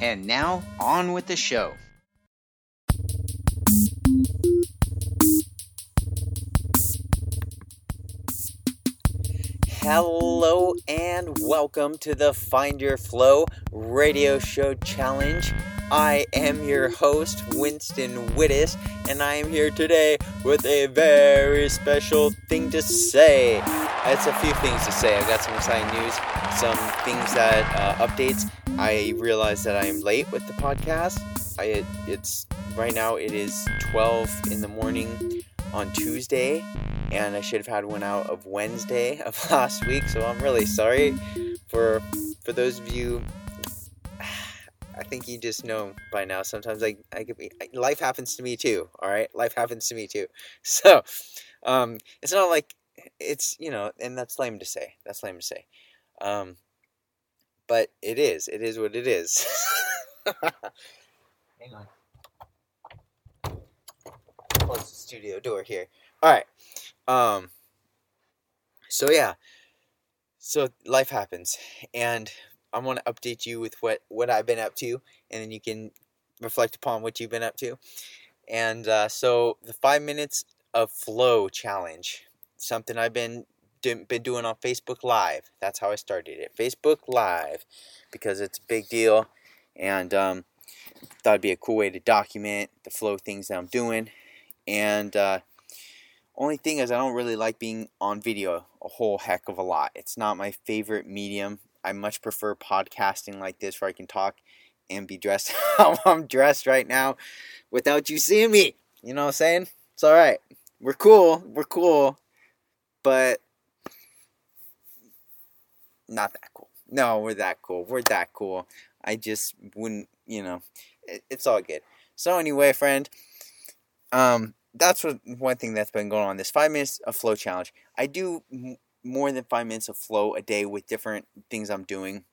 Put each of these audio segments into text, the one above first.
And now, on with the show. Hello and welcome to the Find Your Flow radio show challenge. I am your host, Winston Widdes, and I am here today with a very special thing to say. It's a few things to say. I've got some exciting news, some things that uh, updates. I realize that I am late with the podcast. I it's right now it is 12 in the morning on Tuesday, and I should have had one out of Wednesday of last week. So I'm really sorry for for those of you think you just know by now. Sometimes I, I could be, life happens to me too. All right, life happens to me too. So, um, it's not like it's you know, and that's lame to say. That's lame to say. Um, but it is. It is what it is. Hang on. Close the studio door here. All right. Um. So yeah. So life happens, and I want to update you with what what I've been up to, and then you can reflect upon what you've been up to. And uh, so the five minutes of flow challenge, something I've been been doing on Facebook Live. That's how I started it, Facebook Live, because it's a big deal, and um, thought it'd be a cool way to document the flow things that I'm doing. And uh, only thing is, I don't really like being on video a whole heck of a lot. It's not my favorite medium. I much prefer podcasting like this where I can talk and be dressed how I'm dressed right now without you seeing me. You know what I'm saying? It's alright. We're cool. We're cool. But not that cool. No, we're that cool. We're that cool. I just wouldn't, you know, it, it's all good. So anyway, friend, um, that's what one thing that's been going on. This five minutes of flow challenge. I do more than five minutes of flow a day with different things I'm doing.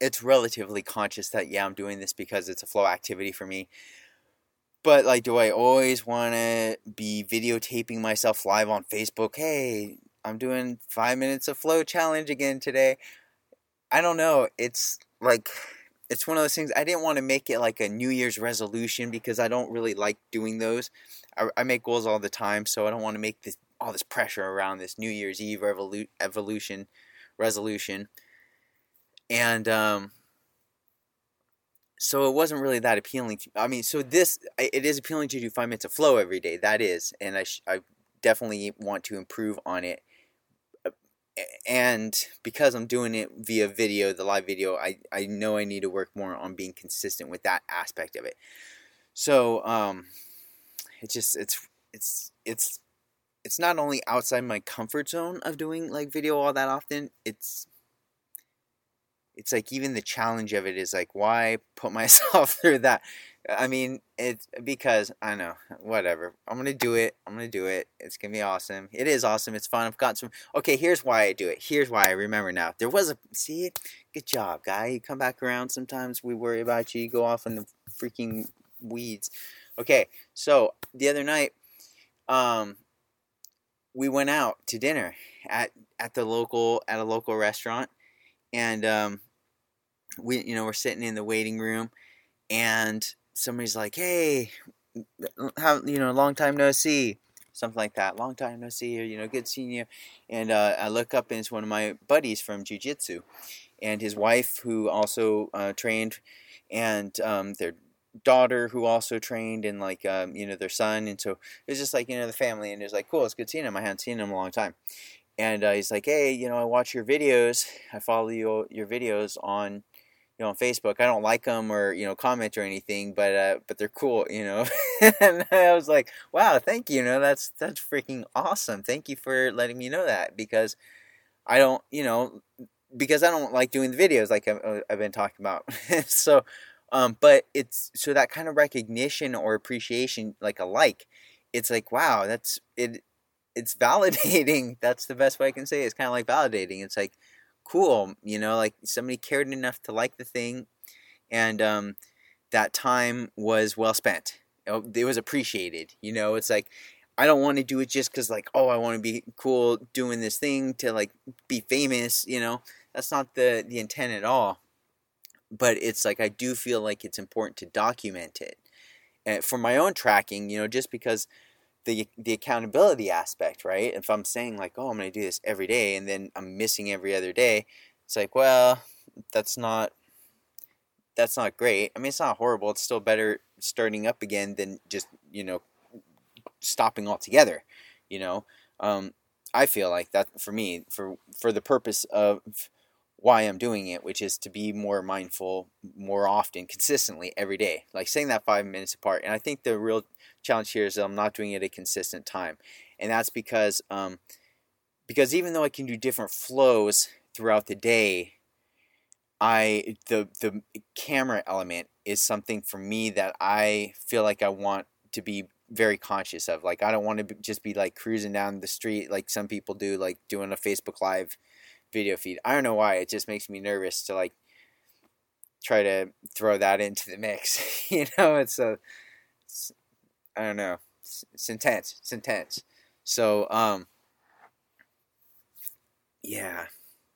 It's relatively conscious that, yeah, I'm doing this because it's a flow activity for me. But, like, do I always want to be videotaping myself live on Facebook? Hey, I'm doing five minutes of flow challenge again today. I don't know. It's like, it's one of those things. I didn't want to make it like a New Year's resolution because I don't really like doing those. I, I make goals all the time, so I don't want to make this all this pressure around this New Year's Eve revolu- evolution resolution, and um, so it wasn't really that appealing. To, I mean, so this it is appealing to do five minutes of flow every day. That is, and I sh- I definitely want to improve on it. And because I'm doing it via video, the live video, I, I know I need to work more on being consistent with that aspect of it. So um, it's just it's it's it's it's not only outside my comfort zone of doing like video all that often, it's it's like even the challenge of it is like why put myself through that? I mean it's because i know whatever i'm gonna do it i'm gonna do it it's gonna be awesome it is awesome it's fun i've got some okay here's why i do it here's why i remember now there was a see good job guy you come back around sometimes we worry about you you go off in the freaking weeds okay so the other night um we went out to dinner at at the local at a local restaurant, and um, we you know we're sitting in the waiting room, and somebody's like, "Hey, how you know, long time no see." Something like that. Long time no see, or you know, good seeing you. And uh, I look up and it's one of my buddies from jujitsu, and his wife who also uh, trained, and um, their daughter who also trained and like um, you know their son and so it was just like you know the family and it was like cool it's good seeing him i hadn't seen him a long time. And uh, he's like hey you know i watch your videos i follow you, your videos on you know on facebook. I don't like them or you know comment or anything but uh, but they're cool you know? And i was like wow thank you you know that's that's freaking awesome. Thank you for letting me know that because i don't you know because i don't like doing the videos like i've, I've been talking about. So Um, but it's so that kind of recognition or appreciation, like a like, it's like wow, that's it. It's validating. That's the best way I can say. It. It's kind of like validating. It's like cool, you know, like somebody cared enough to like the thing, and um, that time was well spent. It was appreciated. You know, it's like I don't want to do it just because like oh I want to be cool doing this thing to like be famous. You know, that's not the the intent at all. But it's like I do feel like it's important to document it, and for my own tracking. You know, just because the the accountability aspect, right? If I'm saying like, oh, I'm going to do this every day, and then I'm missing every other day, it's like, well, that's not that's not great. I mean, it's not horrible. It's still better starting up again than just you know stopping altogether. You know, um, I feel like that for me, for for the purpose of why I'm doing it, which is to be more mindful more often, consistently every day. Like saying that five minutes apart. And I think the real challenge here is that I'm not doing it at a consistent time, and that's because um, because even though I can do different flows throughout the day, I the the camera element is something for me that I feel like I want to be very conscious of. Like I don't want to just be like cruising down the street like some people do, like doing a Facebook Live video feed. I don't know why. It just makes me nervous to like try to throw that into the mix. you know, it's a it's, I don't know. It's, it's intense. It's intense. So um yeah.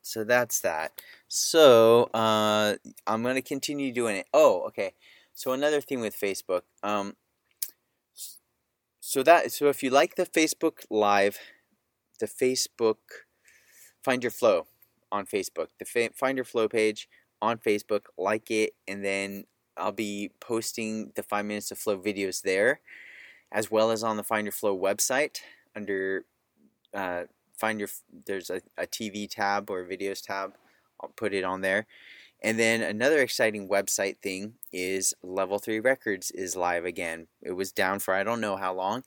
So that's that. So uh, I'm gonna continue doing it. Oh, okay. So another thing with Facebook. Um, so that so if you like the Facebook Live, the Facebook Find Your Flow on Facebook, the Find Your Flow page on Facebook, like it, and then I'll be posting the five minutes of flow videos there, as well as on the Find Your Flow website under uh, Find Your. There's a, a TV tab or videos tab I'll put it on there. And then another exciting website thing is Level 3 Records is live again. It was down for I don't know how long.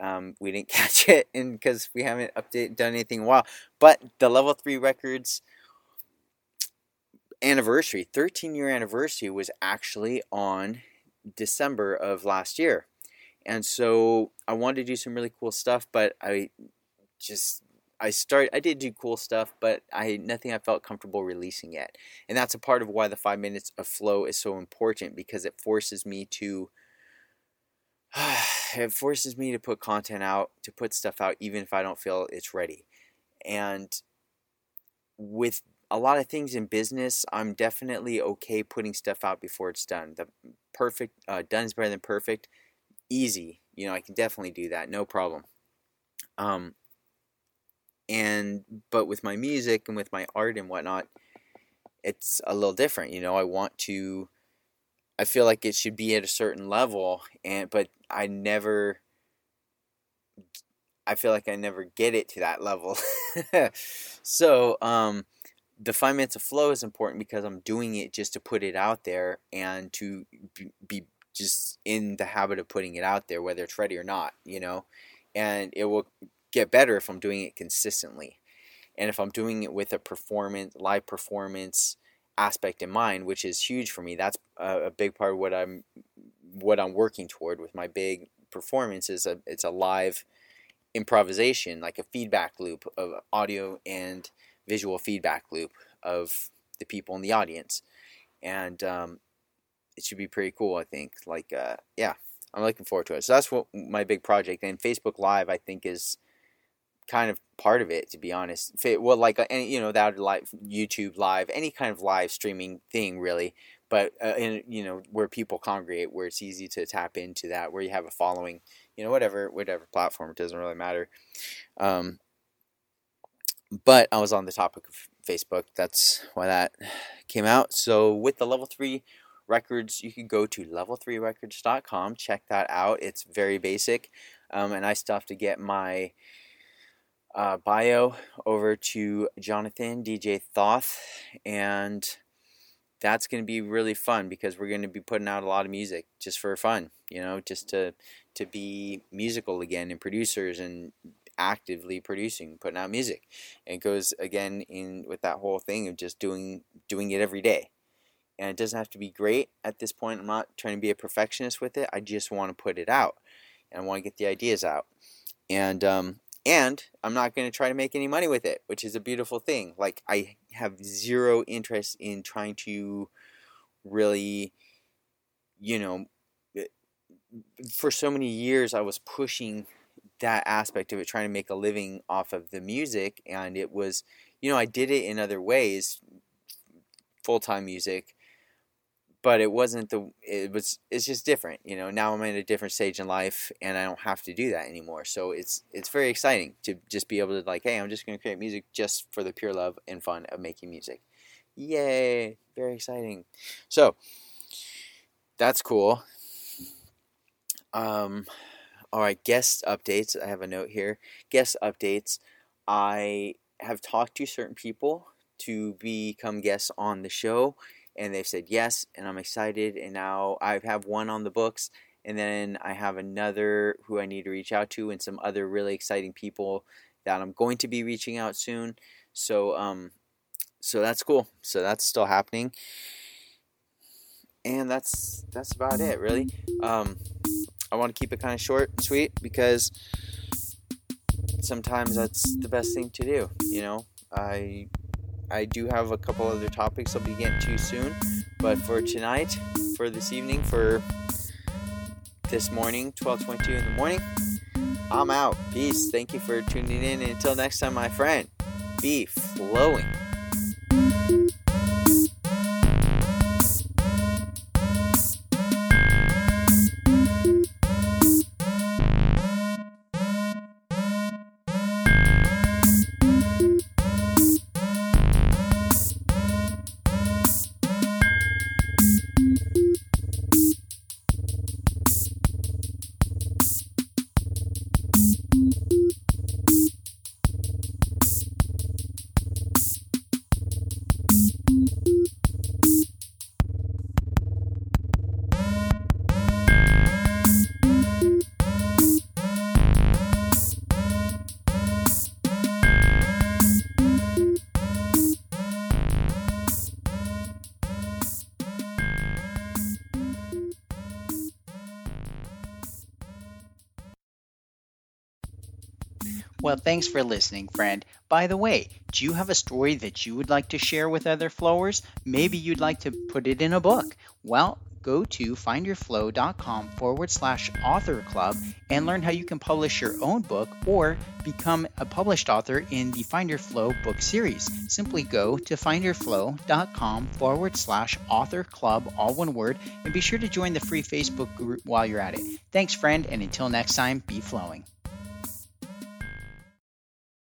Um, we didn't catch it and because we haven't update done anything in a while. But the Level 3 Records anniversary, 13 year anniversary, was actually on December of last year. And so I wanted to do some really cool stuff, but I just I start I did do cool stuff, but I nothing I felt comfortable releasing yet. And that's a part of why the 5 minutes of flow is so important because it forces me to it forces me to put content out, to put stuff out even if I don't feel it's ready. And with a lot of things in business, I'm definitely okay putting stuff out before it's done. The perfect uh, done is better than perfect. Easy, you know, I can definitely do that, no problem. Um, and but with my music and with my art and whatnot it's a little different you know i want to i feel like it should be at a certain level and but i never i feel like i never get it to that level so um the five minutes of flow is important because i'm doing it just to put it out there and to be just in the habit of putting it out there whether it's ready or not you know and it will get better if I'm doing it consistently. And if I'm doing it with a performance, live performance aspect in mind, which is huge for me, that's a, a big part of what I'm what I'm working toward with my big performance is a it's a live improvisation, like a feedback loop of audio and visual feedback loop of the people in the audience, and um, it should be pretty cool. I think. Like, uh, yeah, I'm looking forward to it. So that's what my big project. And Facebook Live, I think, is kind of part of it to be honest. Well like uh, any you know that like youtube live any kind of live streaming thing really. But uh, in you know where people congregate where it's easy to tap into that where you have a following you know whatever whatever platform it doesn't really matter. Um, but i was on the topic of facebook. That's why that came out. So with the level 3 records you can go to level3records.com check that out. It's very basic. Um, and i still have to get my uh, bio over to Jonathan DJ Thoth, and that's going to be really fun because we're going to be putting out a lot of music just for fun, you know, just to to be musical again and producers and actively producing, putting out music. And it goes again in with that whole thing of just doing doing it every day. and it doesn't have to be great at this point. I'm not trying to be a perfectionist with it. I just want to put it out, and I want to get the ideas out, and um, and I'm not going to try to make any money with it, which is a beautiful thing. Like I have zero interest in trying to really, you know, eh, for so many years I was pushing that aspect of it, trying to make a living off of the music, and it was, you know, I did it in other ways, full time music, but it wasn't the it was it's just different you know now i'm in a different stage in life and i don't have to do that anymore. So it's it's very exciting to just be able to like hey i'm just going to create music just for the pure love and fun of making music. Yay very exciting. So that's cool. Um all right guest updates. I have a note here. Guest updates. I have talked to certain people to become guests on the show and they've said yes and i'm excited and now i have one on the books and then i have another who i need to reach out to and some other really exciting people that i'm going to be reaching out soon. So um so that's cool. So that's still happening. And that's that's about it really. Um i want to keep it kind of short and sweet because sometimes that's the best thing to do you know? I I do have a couple other topics I'll be getting to soon, but for tonight, for this evening, for this morning, 12:22 in the morning, I'm out. Peace. Thank you for tuning in, and until next time, my friend, be flowing. Well, thanks for listening, friend. By the way, do you have a story that you would like to share with other flowers? Maybe you'd like to put it in a book. Well, go to findyourflow.com forward slash author club and learn how you can publish your own book or become a published author in the Find Your Flow book series. Simply go to findyourflow.com forward slash author club, all one word, and be sure to join the free Facebook group while you're at it. Thanks, friend, and until next time, be flowing.